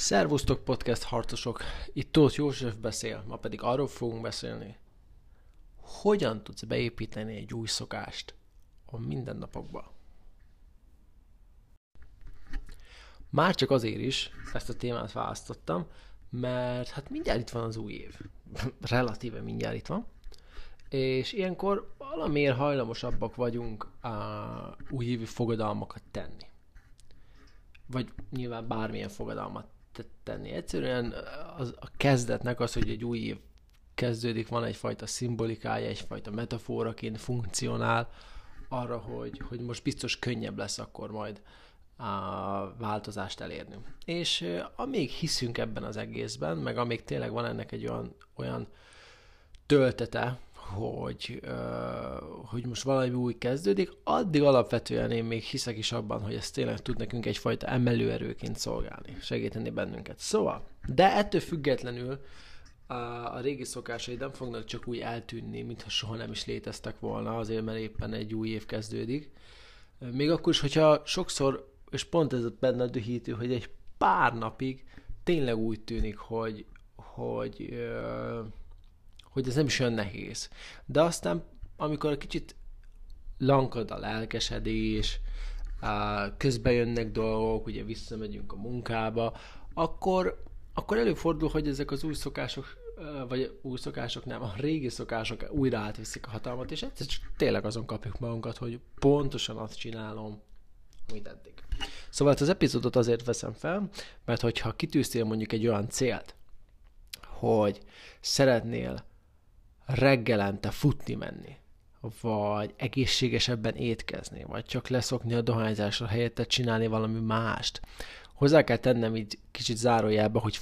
Szervusztok podcast harcosok, itt Tóth József beszél, ma pedig arról fogunk beszélni, hogyan tudsz beépíteni egy új szokást a mindennapokba. Már csak azért is ezt a témát választottam, mert hát mindjárt itt van az új év. Relatíve mindjárt itt van. És ilyenkor valamiért hajlamosabbak vagyunk a újévi fogadalmakat tenni. Vagy nyilván bármilyen fogadalmat tenni. Egyszerűen az, a kezdetnek az, hogy egy új év kezdődik, van egyfajta szimbolikája, egyfajta metaforaként funkcionál arra, hogy, hogy most biztos könnyebb lesz akkor majd a változást elérni. És amíg hiszünk ebben az egészben, meg amíg tényleg van ennek egy olyan, olyan töltete, hogy, hogy most valami új kezdődik, addig alapvetően én még hiszek is abban, hogy ez tényleg tud nekünk egyfajta emelőerőként szolgálni, segíteni bennünket. Szóval, de ettől függetlenül a, régi szokásai nem fognak csak úgy eltűnni, mintha soha nem is léteztek volna, azért mert éppen egy új év kezdődik. Még akkor is, hogyha sokszor, és pont ez benne a dühítő, hogy egy pár napig tényleg úgy tűnik, hogy, hogy hogy ez nem is olyan nehéz. De aztán, amikor kicsit lankad a lelkesedés, közben jönnek dolgok, ugye visszamegyünk a munkába, akkor, akkor előfordul, hogy ezek az új szokások, vagy új szokások nem, a régi szokások újra átviszik a hatalmat, és egyszer csak tényleg azon kapjuk magunkat, hogy pontosan azt csinálom, amit eddig. Szóval az epizódot azért veszem fel, mert hogyha kitűztél mondjuk egy olyan célt, hogy szeretnél reggelente futni menni, vagy egészségesebben étkezni, vagy csak leszokni a dohányzásra helyette csinálni valami mást. Hozzá kell tennem így kicsit zárójelbe, hogy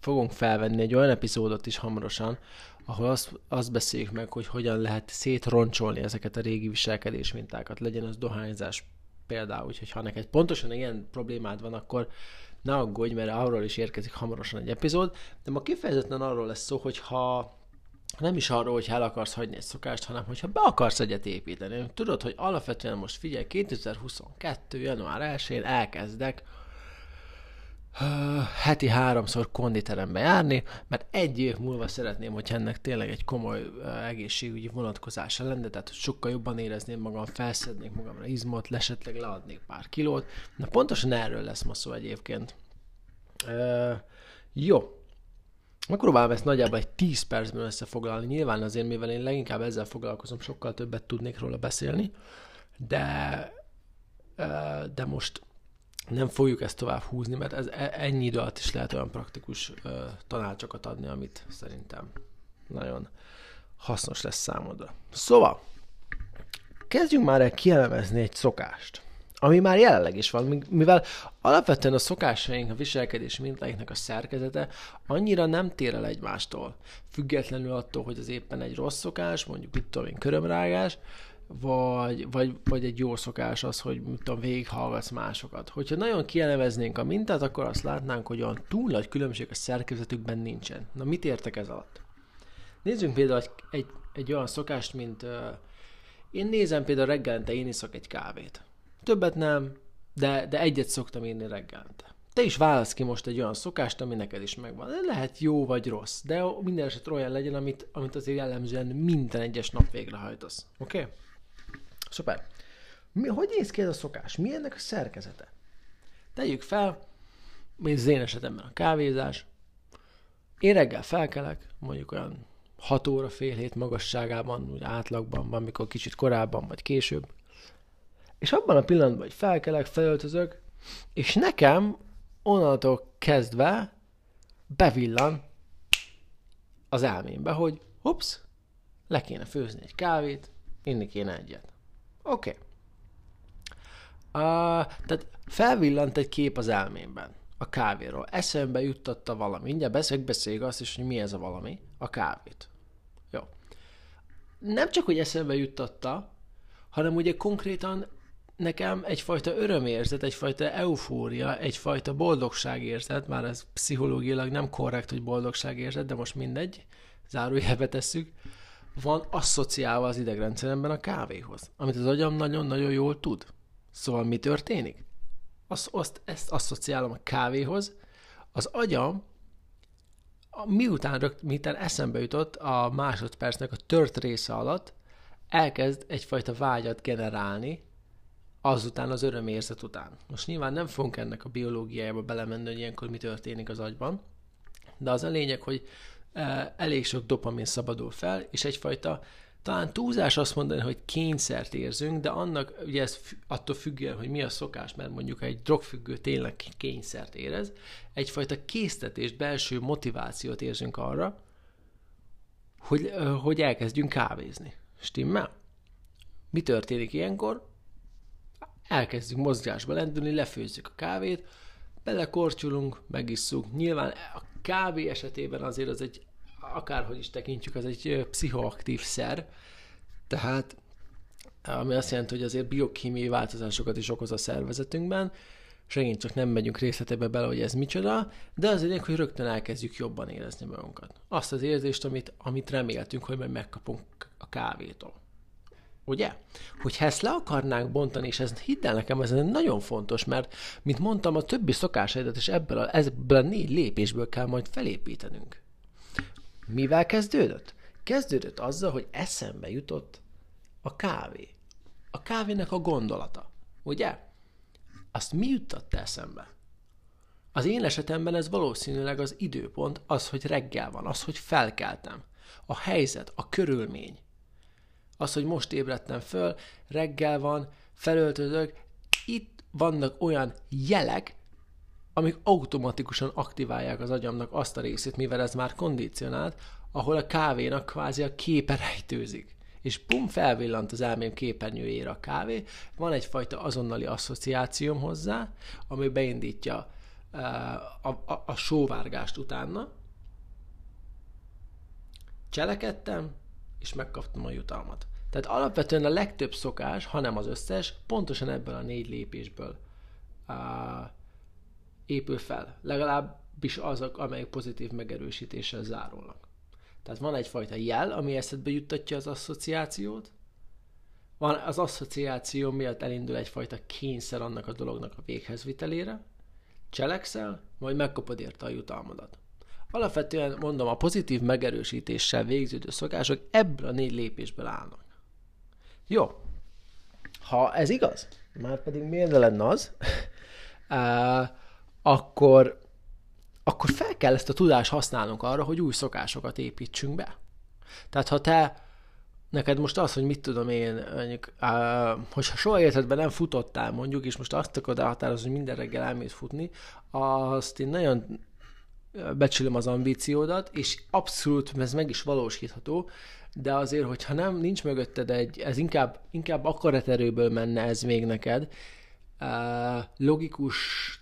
fogunk felvenni egy olyan epizódot is hamarosan, ahol azt, azt beszéljük meg, hogy hogyan lehet szétroncsolni ezeket a régi viselkedés mintákat, legyen az dohányzás például, úgyhogy ha neked pontosan ilyen problémád van, akkor ne aggódj, mert arról is érkezik hamarosan egy epizód, de ma kifejezetten arról lesz szó, hogy ha nem is arról, hogy el akarsz hagyni egy szokást, hanem hogyha be akarsz egyet építeni. Tudod, hogy alapvetően most figyelj, 2022. január 1-én elkezdek heti háromszor konditerembe járni, mert egy év múlva szeretném, hogy ennek tényleg egy komoly egészségügyi vonatkozása lenne, tehát hogy sokkal jobban érezném magam, felszednék magamra izmot, lesetleg leadnék pár kilót. Na pontosan erről lesz ma szó egyébként. Uh, jó, Megpróbálom ezt nagyjából egy 10 percben összefoglalni. Nyilván azért, mivel én leginkább ezzel foglalkozom, sokkal többet tudnék róla beszélni, de, de most nem fogjuk ezt tovább húzni, mert ez e, ennyi idő alatt is lehet olyan praktikus tanácsokat adni, amit szerintem nagyon hasznos lesz számodra. Szóval, kezdjünk már el kielemezni egy szokást ami már jelenleg is van, mivel alapvetően a szokásaink, a viselkedés mintáinknak a szerkezete annyira nem tér el egymástól, függetlenül attól, hogy az éppen egy rossz szokás, mondjuk mit tudom én, körömrágás, vagy, vagy, vagy egy jó szokás az, hogy mit tudom, végighallgatsz másokat. Hogyha nagyon kielemeznénk a mintát, akkor azt látnánk, hogy olyan túl nagy különbség a szerkezetükben nincsen. Na mit értek ez alatt? Nézzünk például egy, egy, egy olyan szokást, mint uh, én nézem például reggelente én iszok egy kávét. Többet nem, de, de egyet szoktam írni reggelente. Te is válasz ki most egy olyan szokást, ami neked is megvan. Lehet jó vagy rossz, de minden esetre olyan legyen, amit, amit azért jellemzően minden egyes nap végrehajtasz. Oké? Okay? Szuper. Mi, hogy néz ki ez a szokás? Mi ennek a szerkezete? Tegyük fel, mint az én esetemben a kávézás. Én reggel felkelek, mondjuk olyan 6 óra, fél hét magasságában, úgy átlagban van, mikor kicsit korábban vagy később. És abban a pillanatban, hogy felkelek, felöltözök, és nekem onnantól kezdve bevillan az elmémbe, hogy hops, le kéne főzni egy kávét, inni kéne egyet. Oké. Okay. Uh, tehát felvillant egy kép az elmémben a kávéról. Eszembe juttatta valami. Mindjárt beszéljük, beszéljük azt is, hogy mi ez a valami. A kávét. Jó. Nem csak, hogy eszembe juttatta, hanem ugye konkrétan nekem egyfajta örömérzet, egyfajta eufória, egyfajta boldogságérzet, már ez pszichológiailag nem korrekt, hogy boldogságérzet, de most mindegy, zárójelbe tesszük, van asszociálva az idegrendszeremben a kávéhoz, amit az agyam nagyon-nagyon jól tud. Szóval mi történik? Azt, azt, ezt asszociálom a kávéhoz, az agyam, miután, miután eszembe jutott a másodpercnek a tört része alatt, elkezd egyfajta vágyat generálni, azután az örömérzet után. Most nyilván nem fogunk ennek a biológiájába belemenni, hogy ilyenkor mi történik az agyban, de az a lényeg, hogy e, elég sok dopamin szabadul fel, és egyfajta talán túlzás azt mondani, hogy kényszert érzünk, de annak ugye ez attól függően, hogy mi a szokás, mert mondjuk egy drogfüggő tényleg kényszert érez, egyfajta késztetést, belső motivációt érzünk arra, hogy, hogy elkezdjünk kávézni. Stimmel? Mi történik ilyenkor? Elkezdünk mozgásba lendülni, lefőzzük a kávét, belekortyulunk, megisszuk. Nyilván a kávé esetében azért az egy, akárhogy is tekintjük, az egy pszichoaktív szer, tehát ami azt jelenti, hogy azért biokémiai változásokat is okoz a szervezetünkben, és megint csak nem megyünk részletekbe bele, hogy ez micsoda, de az lényeg, hogy rögtön elkezdjük jobban érezni magunkat. Azt az érzést, amit, amit reméltünk, hogy majd megkapunk a kávétól. Ugye? Hogyha ezt le akarnánk bontani, és ez hidd el nekem, ez nagyon fontos, mert, mint mondtam, a többi szokásaidat is ebből a, ebből a négy lépésből kell majd felépítenünk. Mivel kezdődött? Kezdődött azzal, hogy eszembe jutott a kávé. A kávének a gondolata. Ugye? Azt mi jutott eszembe? Az én esetemben ez valószínűleg az időpont, az, hogy reggel van, az, hogy felkeltem. A helyzet, a körülmény. Az, hogy most ébredtem föl, reggel van, felöltözök, itt vannak olyan jelek, amik automatikusan aktiválják az agyamnak azt a részét, mivel ez már kondicionált, ahol a kávénak kvázi a képe rejtőzik. És pum, felvillant az elmém képernyőjére a kávé, van egyfajta azonnali asszociációm hozzá, ami beindítja uh, a, a, a sóvárgást utána. Cselekedtem, és megkaptam a jutalmat. Tehát alapvetően a legtöbb szokás, hanem az összes, pontosan ebből a négy lépésből uh, épül fel. Legalábbis azok, amelyek pozitív megerősítéssel zárulnak. Tehát van egyfajta jel, ami eszedbe juttatja az asszociációt, van az asszociáció miatt elindul egyfajta kényszer annak a dolognak a véghezvitelére, cselekszel, majd megkapod érte a jutalmadat. Alapvetően mondom, a pozitív megerősítéssel végződő szokások ebből a négy lépésből állnak. Jó. Ha ez igaz, már pedig miért ne lenne az, akkor akkor fel kell ezt a tudást használnunk arra, hogy új szokásokat építsünk be. Tehát ha te neked most az, hogy mit tudom én, mondjuk, uh, hogyha soha életedben nem futottál mondjuk, és most azt akarod elhatározni, hogy minden reggel elmész futni, azt én nagyon becsülöm az ambíciódat, és abszolút ez meg is valósítható, de azért, hogyha nem, nincs mögötted egy, ez inkább, inkább akaraterőből menne ez még neked, logikus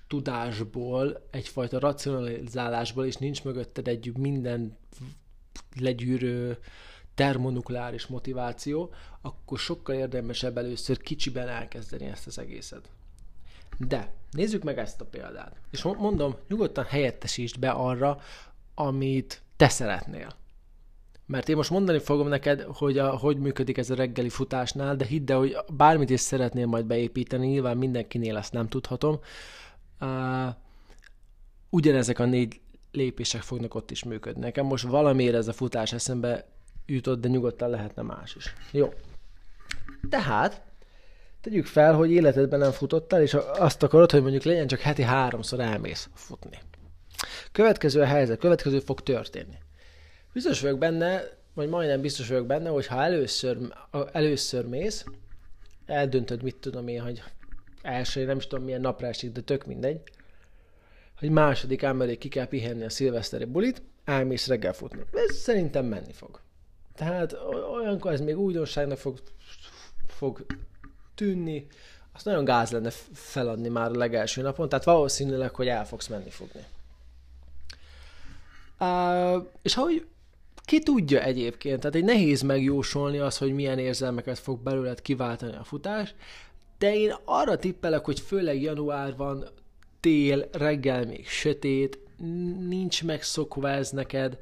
tudásból, egyfajta racionalizálásból, és nincs mögötted egy minden legyűrő termonukleáris motiváció, akkor sokkal érdemesebb először kicsiben elkezdeni ezt az egészet. De nézzük meg ezt a példát. És mondom, nyugodtan helyettesítsd be arra, amit te szeretnél. Mert én most mondani fogom neked, hogy a, hogy működik ez a reggeli futásnál, de hidd el, hogy bármit is szeretnél majd beépíteni, nyilván mindenkinél ezt nem tudhatom. Uh, ugyanezek a négy lépések fognak ott is működni. Nekem most valamiért ez a futás eszembe jutott, de nyugodtan lehetne más is. Jó. Tehát, tegyük fel, hogy életedben nem futottál, és azt akarod, hogy mondjuk legyen csak heti háromszor elmész futni. Következő a helyzet, következő fog történni. Biztos vagyok benne, vagy majdnem biztos vagyok benne, hogy ha először, először mész, eldöntöd, mit tudom én, hogy első, nem is tudom milyen napra esik, de tök mindegy, hogy második emellé ki kell pihenni a szilveszteri bulit, elmész reggel futni. Ez szerintem menni fog. Tehát olyankor ez még újdonságnak fog, fog tűnni, azt nagyon gáz lenne feladni már a legelső napon, tehát valószínűleg, hogy el fogsz menni fogni. Uh, és ahogy ki tudja egyébként, tehát egy nehéz megjósolni az, hogy milyen érzelmeket fog belőled kiváltani a futás, de én arra tippelek, hogy főleg január van, tél, reggel még sötét, nincs megszokva ez neked,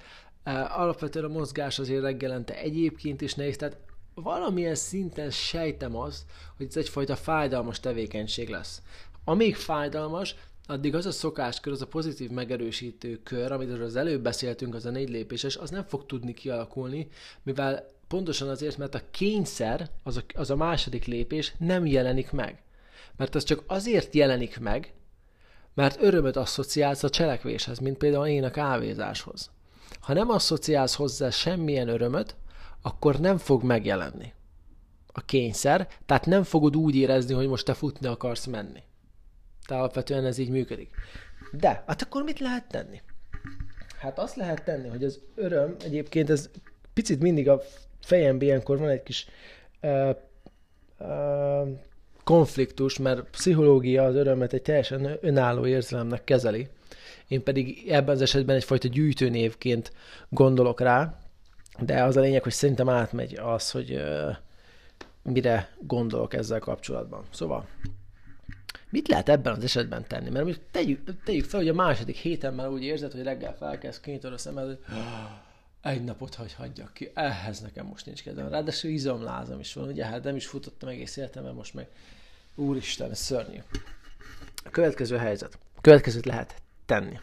alapvetően a mozgás azért reggelente egyébként is nehéz, tehát valamilyen szinten sejtem azt, hogy ez egyfajta fájdalmas tevékenység lesz. Amíg fájdalmas, addig az a szokáskör, az a pozitív megerősítő kör, amit az előbb beszéltünk, az a négy lépéses, az nem fog tudni kialakulni, mivel pontosan azért, mert a kényszer, az a, az a második lépés nem jelenik meg. Mert az csak azért jelenik meg, mert örömöt asszociálsz a cselekvéshez, mint például én a kávézáshoz. Ha nem asszociálsz hozzá semmilyen örömöt, akkor nem fog megjelenni a kényszer, tehát nem fogod úgy érezni, hogy most te futni akarsz menni. Tehát alapvetően ez így működik. De, hát akkor mit lehet tenni? Hát azt lehet tenni, hogy az öröm, egyébként ez picit mindig a fejemben ilyenkor van egy kis uh, uh, konfliktus, mert pszichológia az örömet egy teljesen önálló érzelemnek kezeli. Én pedig ebben az esetben egyfajta gyűjtőnévként gondolok rá, de az a lényeg, hogy szerintem átmegy az, hogy mire gondolok ezzel kapcsolatban. Szóval, mit lehet ebben az esetben tenni? Mert most tegyük, tegyük fel, hogy a második héten már úgy érzed, hogy reggel felkezd, kinyitod a szemed, hogy egy napot hagy hagyjak ki, ehhez nekem most nincs kedvem. Ráadásul izomlázam is van, ugye, hát nem is futottam egész életemben, most meg úristen, ez szörnyű. A következő helyzet. A következőt lehet tenni.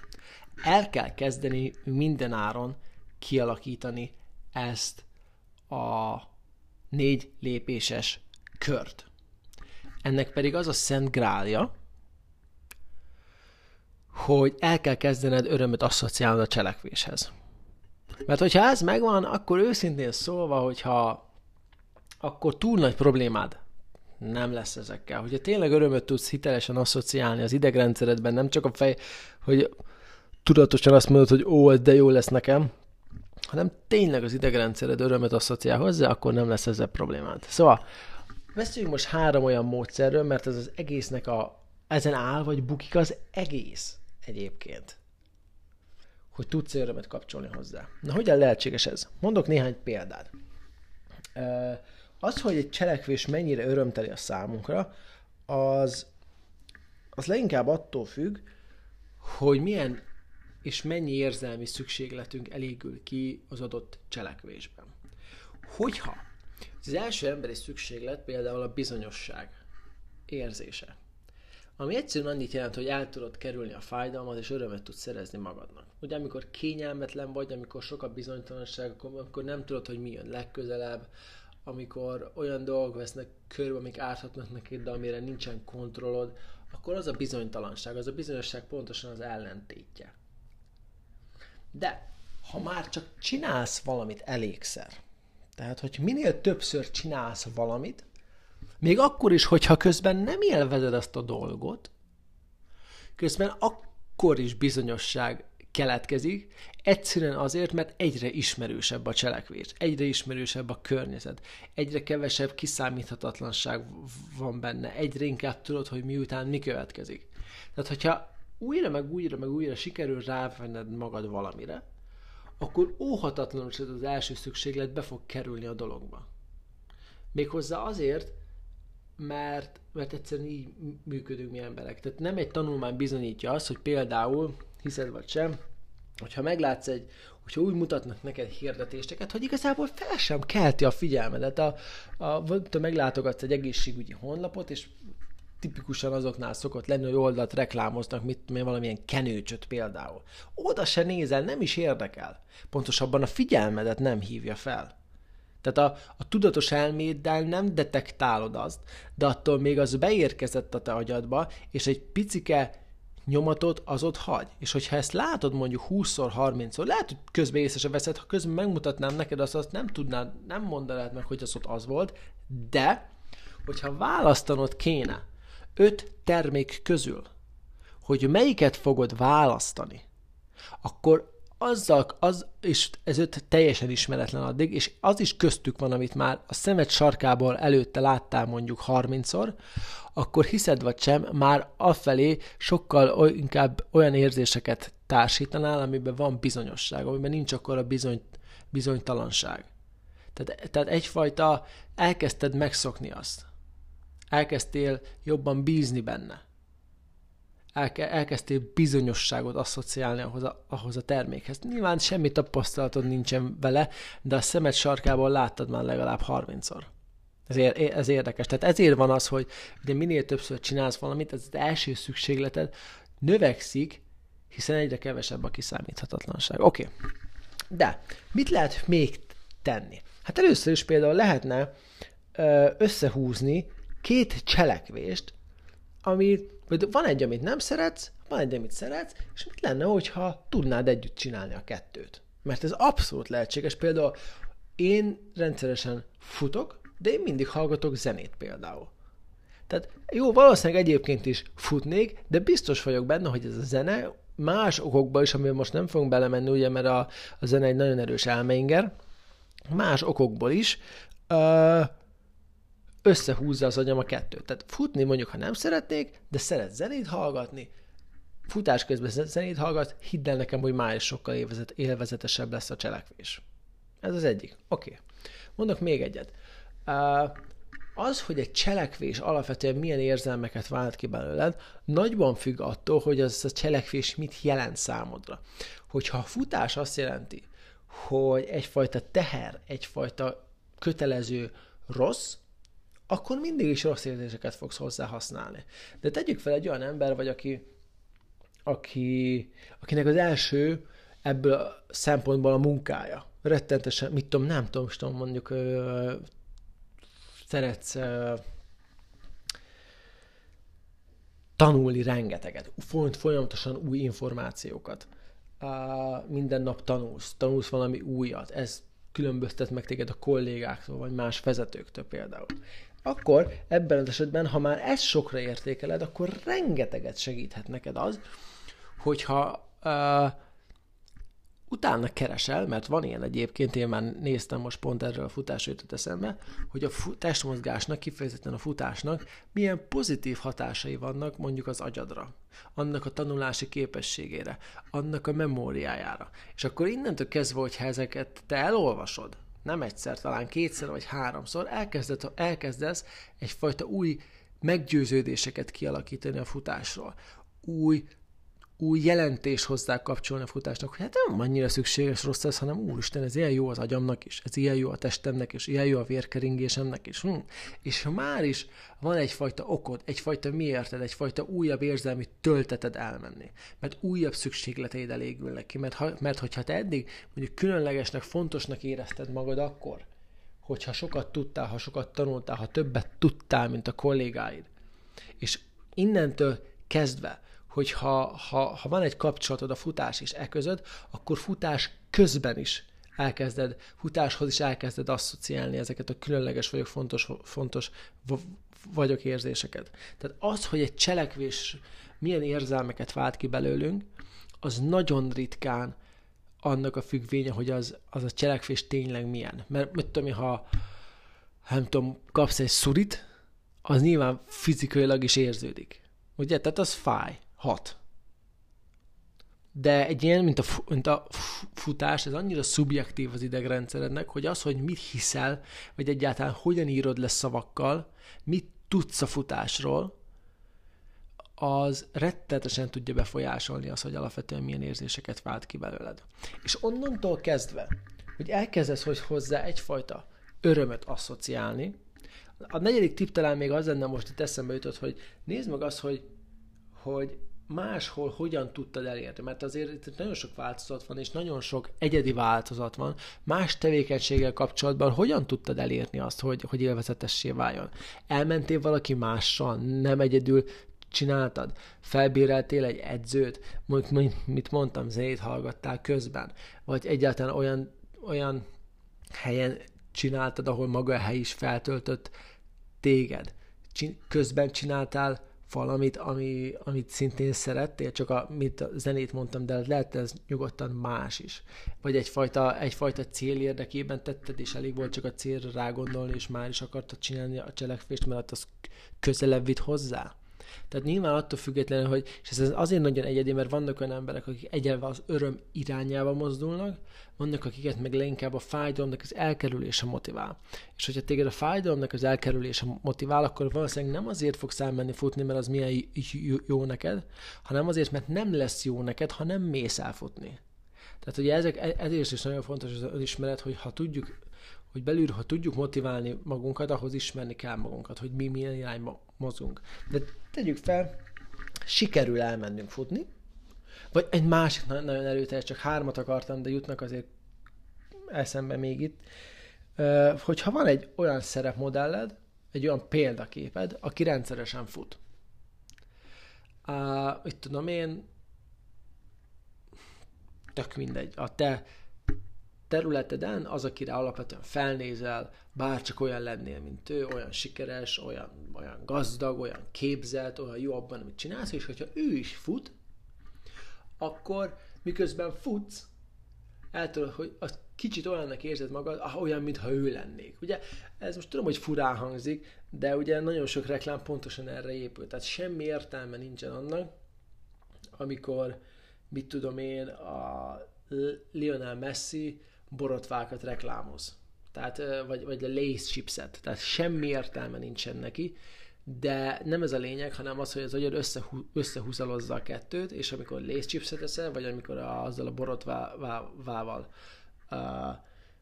El kell kezdeni minden áron kialakítani ezt a négy lépéses kört. Ennek pedig az a szent grálja, hogy el kell kezdened örömöt asszociálni a cselekvéshez. Mert hogyha ez megvan, akkor őszintén szólva, hogyha akkor túl nagy problémád nem lesz ezekkel. Hogyha tényleg örömöt tudsz hitelesen asszociálni az idegrendszeredben, nem csak a fej, hogy tudatosan azt mondod, hogy ó, de jó lesz nekem, hanem tényleg az idegrendszered örömet asszociál hozzá, akkor nem lesz ezzel problémád. Szóval beszéljünk most három olyan módszerről, mert ez az egésznek a, ezen áll, vagy bukik az egész egyébként hogy tudsz örömet kapcsolni hozzá. Na, hogyan lehetséges ez? Mondok néhány példát. Az, hogy egy cselekvés mennyire örömteli a számunkra, az, az leginkább attól függ, hogy milyen és mennyi érzelmi szükségletünk elégül ki az adott cselekvésben. Hogyha az első emberi szükséglet például a bizonyosság érzése, ami egyszerűen annyit jelent, hogy el tudod kerülni a fájdalmat, és örömet tudsz szerezni magadnak. Ugye amikor kényelmetlen vagy, amikor sok a bizonytalanság, amikor nem tudod, hogy mi jön legközelebb, amikor olyan dolgok vesznek körbe, amik árthatnak neked, de amire nincsen kontrollod, akkor az a bizonytalanság, az a bizonyosság pontosan az ellentétje. De, ha már csak csinálsz valamit elégszer, tehát, hogy minél többször csinálsz valamit, még akkor is, hogyha közben nem élvezed azt a dolgot, közben akkor is bizonyosság keletkezik, egyszerűen azért, mert egyre ismerősebb a cselekvés, egyre ismerősebb a környezet, egyre kevesebb kiszámíthatatlanság van benne, egyre inkább tudod, hogy miután mi következik. Tehát, hogyha újra meg újra meg újra sikerül rávenned magad valamire, akkor óhatatlanul az első szükséglet be fog kerülni a dologba. Méghozzá azért, mert, mert egyszerűen így működünk mi emberek. Tehát nem egy tanulmány bizonyítja azt, hogy például, hiszed vagy sem, hogyha meglátsz egy, hogyha úgy mutatnak neked hirdetéseket, hogy igazából fel sem kelti a figyelmedet. A, a, te meglátogatsz egy egészségügyi honlapot, és tipikusan azoknál szokott lenni, hogy oldalt reklámoznak, mit, mit valamilyen kenőcsöt például. Oda se nézel, nem is érdekel. Pontosabban a figyelmedet nem hívja fel. Tehát a, a tudatos elméddel nem detektálod azt, de attól még az beérkezett a te agyadba, és egy picike nyomatot az ott hagy. És hogyha ezt látod mondjuk 20-szor, 30-szor, lehet, hogy közben észre se veszed, ha közben megmutatnám neked azt, azt nem tudnád, nem mondanád meg, hogy az ott az volt, de hogyha választanod kéne öt termék közül, hogy melyiket fogod választani, akkor azzal, az, és ez öt teljesen ismeretlen addig, és az is köztük van, amit már a szemed sarkából előtte láttál mondjuk 30-szor, akkor hiszed vagy sem, már afelé sokkal inkább olyan érzéseket társítanál, amiben van bizonyosság, amiben nincs akkor a bizony, bizonytalanság. Tehát, tehát egyfajta elkezdted megszokni azt. Elkezdtél jobban bízni benne elke, elkezdtél bizonyosságot asszociálni ahhoz a, ahhoz a termékhez. Nyilván semmi tapasztalatod nincsen vele, de a szemed sarkából láttad már legalább 30-szor. Ez, ér, ez érdekes. Tehát ezért van az, hogy ugye minél többször csinálsz valamit, ez az első szükségleted növekszik, hiszen egyre kevesebb a kiszámíthatatlanság. Oké. Okay. De mit lehet még tenni? Hát először is például lehetne összehúzni két cselekvést, ami, vagy van egy, amit nem szeretsz, van egy, amit szeretsz, és mit lenne, hogyha tudnád együtt csinálni a kettőt? Mert ez abszolút lehetséges. Például én rendszeresen futok, de én mindig hallgatok zenét például. Tehát jó, valószínűleg egyébként is futnék, de biztos vagyok benne, hogy ez a zene más okokban is, amiben most nem fogunk belemenni, ugye, mert a, a zene egy nagyon erős elmeinger, más okokból is ö, összehúzza az agyam a kettőt. Tehát futni mondjuk, ha nem szeretnék, de szeret zenét hallgatni, futás közben zenét hallgat, hidd el nekem, hogy már is sokkal élvezet, élvezetesebb lesz a cselekvés. Ez az egyik. Oké. Okay. Mondok még egyet. Az, hogy egy cselekvés alapvetően milyen érzelmeket vált ki belőled, nagyban függ attól, hogy az a cselekvés mit jelent számodra. Hogyha a futás azt jelenti, hogy egyfajta teher, egyfajta kötelező rossz, akkor mindig is rossz érzéseket fogsz hozzá használni. De tegyük fel egy olyan ember vagy, aki, aki, akinek az első ebből a szempontból a munkája. Rettentesen, mit tudom, nem tudom, tudom mondjuk ö, szeretsz ö, tanulni rengeteget, folyamatosan új információkat. Uh, minden nap tanulsz, tanulsz valami újat, ez különböztet meg téged a kollégáktól, vagy más vezetőktől például. Akkor ebben az esetben, ha már ezt sokra értékeled, akkor rengeteget segíthet neked az, hogyha uh, utána keresel, mert van ilyen egyébként, én már néztem most pont erről a futásra jutott eszembe, hogy a testmozgásnak, kifejezetten a futásnak milyen pozitív hatásai vannak mondjuk az agyadra, annak a tanulási képességére, annak a memóriájára. És akkor innentől kezdve, hogyha ezeket te elolvasod, nem egyszer, talán kétszer vagy háromszor, elkezded, elkezdesz egyfajta új meggyőződéseket kialakítani a futásról. Új új jelentés hozzá kapcsolni a futásnak, hogy hát nem annyira szükséges rossz ez, hanem úristen, ez ilyen jó az agyamnak is, ez ilyen jó a testemnek is, ilyen jó a vérkeringésemnek is. Hm. És ha már is van egyfajta okod, egyfajta miérted, egyfajta újabb érzelmi tölteted elmenni, mert újabb szükségleteid elégülnek ki, mert, ha, mert hogyha te eddig mondjuk különlegesnek, fontosnak érezted magad akkor, hogyha sokat tudtál, ha sokat tanultál, ha többet tudtál, mint a kollégáid, és innentől kezdve hogy ha, ha, ha van egy kapcsolatod a futás és e között, akkor futás közben is elkezded, futáshoz is elkezded asszociálni ezeket a különleges vagyok, fontos, fontos vagyok érzéseket. Tehát az, hogy egy cselekvés milyen érzelmeket vált ki belőlünk, az nagyon ritkán annak a függvénye, hogy az, az a cselekvés tényleg milyen. Mert mit tudom, ha nem tudom, kapsz egy szurit, az nyilván fizikailag is érződik. Ugye? Tehát az fáj hat. De egy ilyen, mint a, mint a futás, ez annyira szubjektív az idegrendszerednek, hogy az, hogy mit hiszel, vagy egyáltalán hogyan írod le szavakkal, mit tudsz a futásról, az rettetesen tudja befolyásolni azt, hogy alapvetően milyen érzéseket vált ki belőled. És onnantól kezdve, hogy elkezdesz hogy hozzá egyfajta örömöt asszociálni, a negyedik tipp talán még az lenne, most itt eszembe jutott, hogy nézd meg azt, hogy, hogy máshol hogyan tudtad elérni? Mert azért itt nagyon sok változat van, és nagyon sok egyedi változat van. Más tevékenységgel kapcsolatban hogyan tudtad elérni azt, hogy, hogy élvezetessé váljon? Elmentél valaki mással, nem egyedül csináltad? Felbéreltél egy edzőt? Mit mondtam, zenét hallgattál közben? Vagy egyáltalán olyan, olyan helyen csináltad, ahol maga a hely is feltöltött téged? Közben csináltál valamit, ami, amit szintén szerettél, csak a, mint a zenét mondtam, de lehet ez nyugodtan más is. Vagy egyfajta, egyfajta cél érdekében tetted, és elég volt csak a célra rágondolni, és már is akartad csinálni a cselekvést, mert az közelebb vitt hozzá. Tehát nyilván attól függetlenül, hogy, és ez azért nagyon egyedi, mert vannak olyan emberek, akik egyelve az öröm irányába mozdulnak, vannak, akiket meg leginkább a fájdalomnak az elkerülése motivál. És hogyha téged a fájdalomnak az elkerülése motivál, akkor valószínűleg nem azért fogsz elmenni futni, mert az milyen jó neked, hanem azért, mert nem lesz jó neked, ha nem mész elfutni. Tehát ugye ezek, e, ezért is nagyon fontos az önismeret, hogy ha tudjuk, hogy belül, ha tudjuk motiválni magunkat, ahhoz ismerni kell magunkat, hogy mi milyen irányba mozgunk. De tegyük fel, sikerül elmennünk futni, vagy egy másik nagyon erőteljes, csak hármat akartam, de jutnak azért eszembe még itt, hogyha van egy olyan szerepmodelled, egy olyan példaképed, aki rendszeresen fut. Uh, itt tudom én, tök mindegy, a te területeden az, akire alapvetően felnézel, bárcsak olyan lennél, mint ő, olyan sikeres, olyan, olyan gazdag, olyan képzelt, olyan jó abban, amit csinálsz, és hogyha ő is fut, akkor miközben futsz, el tudod, hogy az kicsit olyannak érzed magad, ah, olyan, mintha ő lennék. Ugye ez most tudom, hogy furán hangzik, de ugye nagyon sok reklám pontosan erre épül. Tehát semmi értelme nincsen annak, amikor, mit tudom én, a Lionel Messi borotvákat reklámoz. Tehát, vagy, vagy a Lace chipset. Tehát semmi értelme nincsen neki, de nem ez a lényeg, hanem az, hogy az agyad összehú, összehúzalozza a kettőt, és amikor Lace chipset eszel, vagy amikor a, azzal a borotvával uh,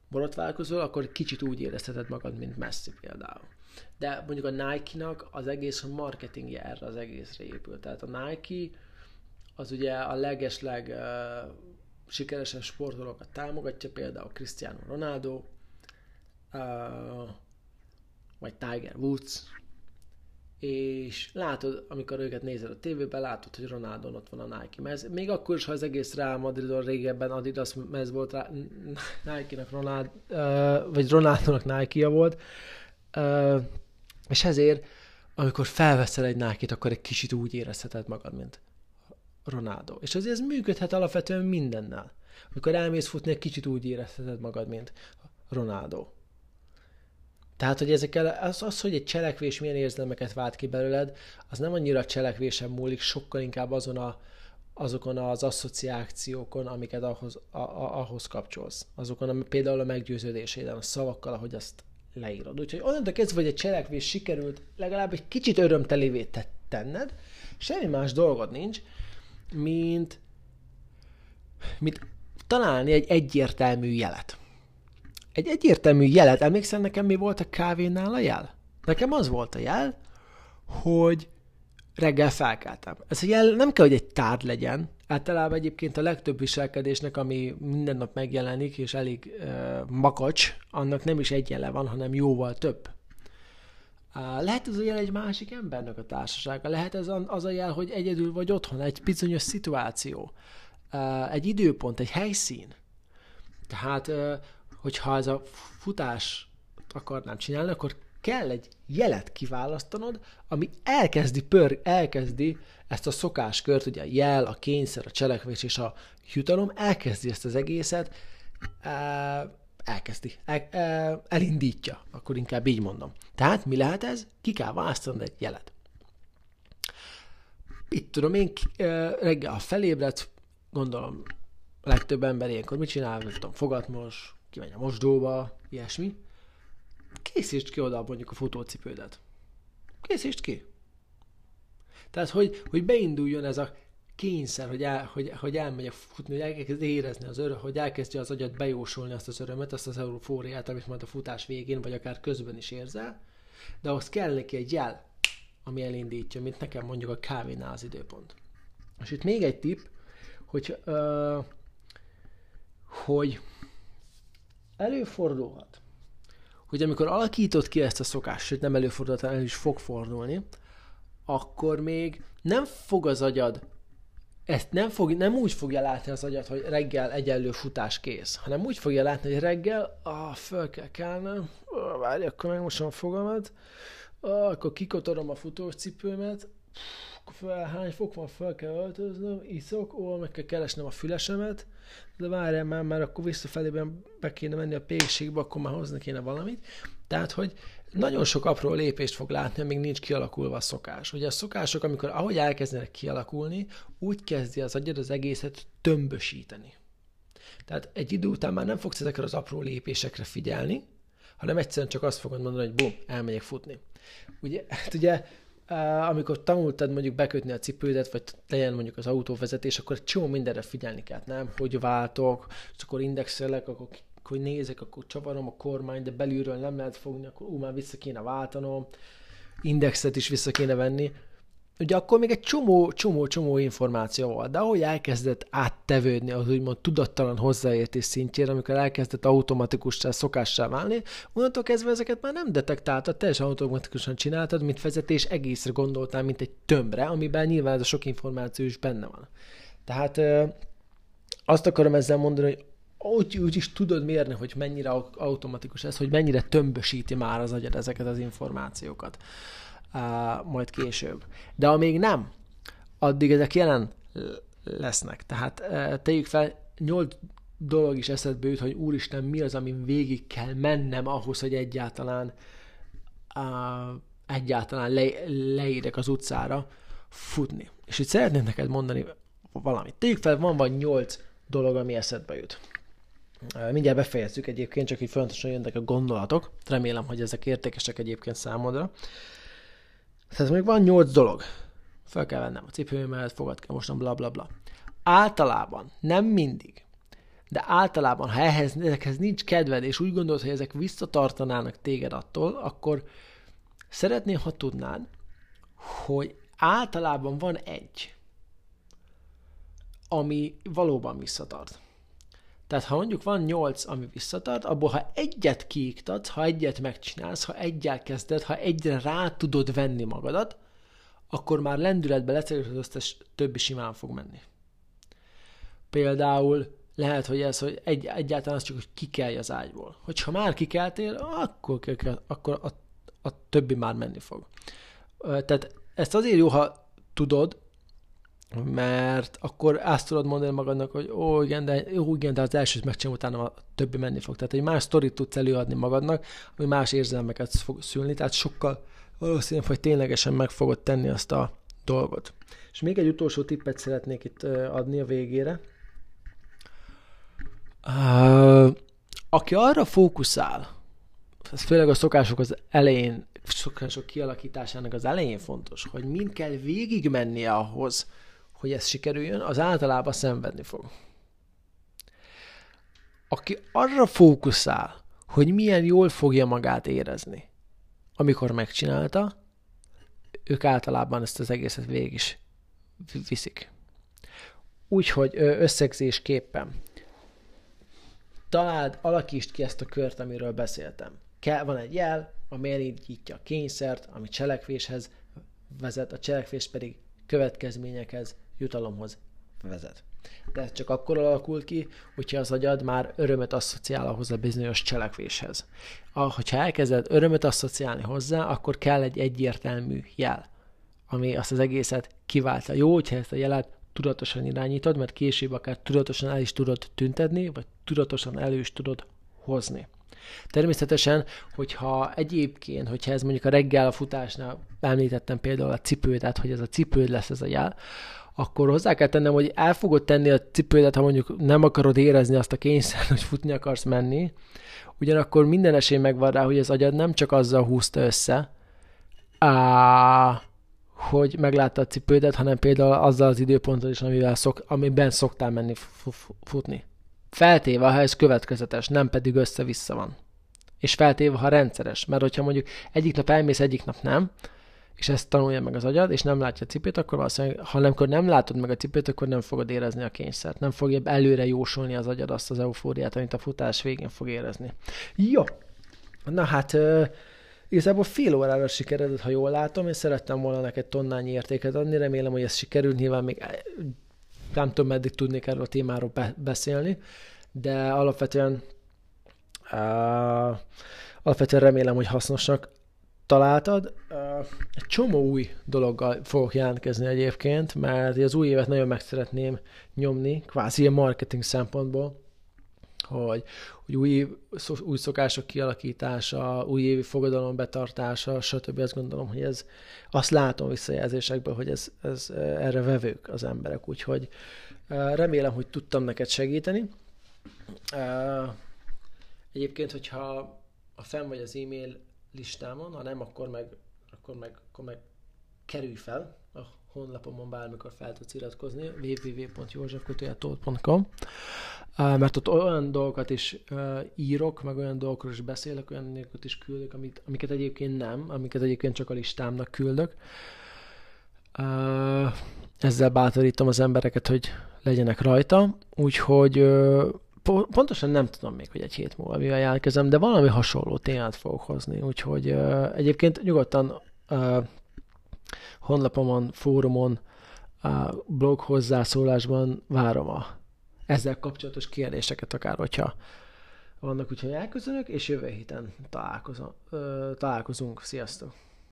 borotválkozol, akkor kicsit úgy érezheted magad, mint Messi például. De mondjuk a Nike-nak az egész marketingje erre az egészre épül. Tehát a Nike az ugye a legesleg uh, sikeresebb sportolókat támogatja, például Cristiano Ronaldo, vagy Tiger Woods, és látod, amikor őket nézel a tévében, látod, hogy Ronaldo ott van a Nike mez. Még akkor is, ha az egész Real Madridon régebben Adidas mez volt, rá, Nike-nak Ronaldo, uh, vagy Ronaldo-nak Nike-ja volt, és ezért, amikor felveszel egy Nike-t, akkor egy kicsit úgy érezheted magad, mint Ronaldo. És azért ez működhet alapvetően mindennel. Amikor elmész futni, egy kicsit úgy érezheted magad, mint Ronaldo. Tehát, hogy ezekkel, az, az, hogy egy cselekvés milyen érzelmeket vált ki belőled, az nem annyira a cselekvésen múlik, sokkal inkább azon a, azokon az asszociációkon, amiket ahhoz, a, a, ahhoz kapcsolsz. Azokon, a, például a meggyőződéséden, a szavakkal, ahogy azt leírod. Úgyhogy onnantól kezdve, hogy egy cselekvés sikerült legalább egy kicsit örömtelévé tenned, semmi más dolgod nincs, mint, mint találni egy egyértelmű jelet. Egy egyértelmű jelet, emlékszel nekem mi volt a kávénál a jel? Nekem az volt a jel, hogy reggel felkeltem. Ez a jel nem kell, hogy egy tárgy legyen. Általában egyébként a legtöbb viselkedésnek, ami minden nap megjelenik, és elég uh, makacs, annak nem is egy jele van, hanem jóval több. Lehet ez a jel egy másik embernek a társasága, lehet ez az a jel, hogy egyedül vagy otthon, egy bizonyos szituáció, egy időpont, egy helyszín. Tehát, hogyha ez a futás akarnám csinálni, akkor kell egy jelet kiválasztanod, ami elkezdi, pör, elkezdi ezt a szokáskört, ugye a jel, a kényszer, a cselekvés és a jutalom, elkezdi ezt az egészet, elkezdi, el, elindítja, akkor inkább így mondom. Tehát mi lehet ez? Ki kell választanod egy jelet. Itt tudom én, reggel, ha felébredt, gondolom, a legtöbb ember ilyenkor mit csinál, nem tudom, fogatmos, kimegy a mosdóba, ilyesmi. Készítsd ki oda mondjuk a futócipődet. Készítsd ki. Tehát, hogy, hogy beinduljon ez a kényszer, hogy, el, hogy, hogy elmegyek futni, hogy elkezd érezni az öröm, hogy elkezdje az agyat bejósolni azt az örömet, azt az eurofóriát, amit majd a futás végén, vagy akár közben is érzel, de ahhoz kell neki egy jel, ami elindítja, mint nekem mondjuk a kávénál az időpont. És itt még egy tipp, hogy, uh, hogy előfordulhat, hogy amikor alakított ki ezt a szokást, sőt nem előfordulhat, el is fog fordulni, akkor még nem fog az agyad ezt nem, fog, nem úgy fogja látni az agyat, hogy reggel egyenlő futás kész, hanem úgy fogja látni, hogy reggel, ah, föl kell kelnem, ah, várj, akkor megmosom a fogamat, ah, akkor kikotorom a futócipőmet, fel, hány fok van, fel kell öltöznöm, iszok, ó, meg kell keresnem a fülesemet, de várjál már, mert akkor visszafelében be kéne menni a pékségbe, akkor már hozni kéne valamit. Tehát, hogy nagyon sok apró lépést fog látni, amíg nincs kialakulva a szokás. Ugye a szokások, amikor ahogy elkezdenek kialakulni, úgy kezdi az agyad az egészet tömbösíteni. Tehát egy idő után már nem fogsz ezekre az apró lépésekre figyelni, hanem egyszerűen csak azt fogod mondani, hogy bum, elmegyek futni. Ugye, hát ugye amikor tanultad mondjuk bekötni a cipődet, vagy legyen mondjuk az autóvezetés, akkor egy csomó mindenre figyelni kell, nem? Hogy váltok, és akkor indexelek, akkor hogy nézek, akkor csavarom a kormány, de belülről nem lehet fogni, akkor ú, már vissza kéne váltanom, indexet is vissza kéne venni. ugye akkor még egy csomó, csomó, csomó információ volt, de ahogy elkezdett áttevődni az úgymond tudattalan hozzáértés szintjére, amikor elkezdett automatikussá, szokássá válni, onnantól kezdve ezeket már nem detektáltad, teljesen automatikusan csináltad, mint vezetés egészre gondoltál, mint egy tömbre, amiben nyilván ez a sok információ is benne van. Tehát azt akarom ezzel mondani, hogy úgy, úgy is tudod mérni, hogy mennyire automatikus ez, hogy mennyire tömbösíti már az agyad ezeket az információkat uh, majd később. De amíg nem, addig ezek jelen lesznek. Tehát uh, tegyük fel, nyolc dolog is eszedbe jut, hogy úristen, mi az, amin végig kell mennem ahhoz, hogy egyáltalán uh, egyáltalán le, leérek az utcára futni. És itt szeretnék neked mondani valamit. Tegyük fel, van vagy nyolc dolog, ami eszedbe jut. Mindjárt befejezzük egyébként, csak így fontosan jönnek a gondolatok. Remélem, hogy ezek értékesek egyébként számodra. Tehát még van nyolc dolog. Fel kell vennem a cipőmet, fogad kell mostan, bla bla bla. Általában, nem mindig, de általában, ha ehhez, ezekhez nincs kedved, és úgy gondolod, hogy ezek visszatartanának téged attól, akkor szeretném, ha tudnád, hogy általában van egy, ami valóban visszatart. Tehát ha mondjuk van nyolc, ami visszatart, abból ha egyet kiiktatsz, ha egyet megcsinálsz, ha egyel kezded, ha egyre rá tudod venni magadat, akkor már lendületbe leszerűs az összes többi simán fog menni. Például lehet, hogy ez, hogy egy, egyáltalán az csak, hogy kikelj az ágyból. Hogyha már kikeltél, akkor, akkor a, a többi már menni fog. Tehát ezt azért jó, ha tudod, mert akkor azt tudod mondani magadnak, hogy ó, igen, de, ó, igen, de az elsőt megcsinálom, utána a többi menni fog. Tehát egy más sztorit tudsz előadni magadnak, ami más érzelmeket fog szülni, tehát sokkal valószínűleg, hogy ténylegesen meg fogod tenni azt a dolgot. És még egy utolsó tippet szeretnék itt adni a végére. Aki arra fókuszál, ez főleg a szokások az elején, szokások kialakításának az elején fontos, hogy mind kell végigmennie ahhoz, hogy ez sikerüljön, az általában szenvedni fog. Aki arra fókuszál, hogy milyen jól fogja magát érezni, amikor megcsinálta, ők általában ezt az egészet végig is viszik. Úgyhogy összegzésképpen találd, alakítsd ki ezt a kört, amiről beszéltem. Kell, van egy jel, ami elindítja a kényszert, ami cselekvéshez vezet, a cselekvés pedig következményekhez, jutalomhoz vezet. De ez csak akkor alakul ki, hogyha az agyad már örömet asszociál ahhoz a bizonyos cselekvéshez. Ah, hogyha elkezded örömet asszociálni hozzá, akkor kell egy egyértelmű jel, ami azt az egészet kiváltja. Jó, hogyha ezt a jelet tudatosan irányítod, mert később akár tudatosan el is tudod tüntetni, vagy tudatosan elő is tudod hozni. Természetesen, hogyha egyébként, hogyha ez mondjuk a reggel a futásnál említettem például a cipőt, tehát hogy ez a cipőd lesz ez a jel, akkor hozzá kell tennem, hogy el fogod tenni a cipődet, ha mondjuk nem akarod érezni azt a kényszert, hogy futni akarsz menni, ugyanakkor minden esély megvan rá, hogy az agyad nem csak azzal húzta össze, á, hogy meglátta a cipődet, hanem például azzal az időponttal is, amivel szok, amiben szoktál menni futni. Feltéve, ha ez következetes, nem pedig össze-vissza van. És feltéve, ha rendszeres. Mert hogyha mondjuk egyik nap elmész, egyik nap nem, és ezt tanulja meg az agyad, és nem látja a cipőt, akkor valószínűleg, ha nem, akkor nem látod meg a cipőt, akkor nem fogod érezni a kényszert. Nem fogja előre jósolni az agyad azt az eufóriát, amit a futás végén fog érezni. Jó. Na hát, uh, igazából fél órára sikeredett, ha jól látom, és szerettem volna neked tonnányi értéket adni, remélem, hogy ez sikerül, nyilván még nem tudom, meddig tudnék erről a témáról be- beszélni, de alapvetően uh, alapvetően remélem, hogy hasznosak találtad. Egy csomó új dologgal fogok jelentkezni egyébként, mert az új évet nagyon meg szeretném nyomni, kvázi a marketing szempontból, hogy, hogy új, új szokások kialakítása, új évi fogadalom betartása, stb. Azt gondolom, hogy ez, azt látom visszajelzésekből, hogy ez, ez erre vevők az emberek, úgyhogy remélem, hogy tudtam neked segíteni. Egyébként, hogyha a fenn vagy az e-mail listámon, ha nem, akkor meg, akkor meg, akkor meg kerülj fel a honlapomon bármikor fel tudsz iratkozni, www.józsefkötőjetolt.com mert ott olyan dolgokat is írok, meg olyan dolgokról is beszélek, olyan dolgokat is küldök, amit, amiket egyébként nem, amiket egyébként csak a listámnak küldök. ezzel bátorítom az embereket, hogy legyenek rajta, úgyhogy pontosan nem tudom még, hogy egy hét múlva mivel jelentkezem, de valami hasonló témát fogok hozni, úgyhogy egyébként nyugodtan honlapomon, fórumon, blog hozzászólásban várom a ezzel kapcsolatos kérdéseket, akár hogyha vannak, úgyhogy elköszönök, és jövő héten találkozom, találkozunk. Sziasztok!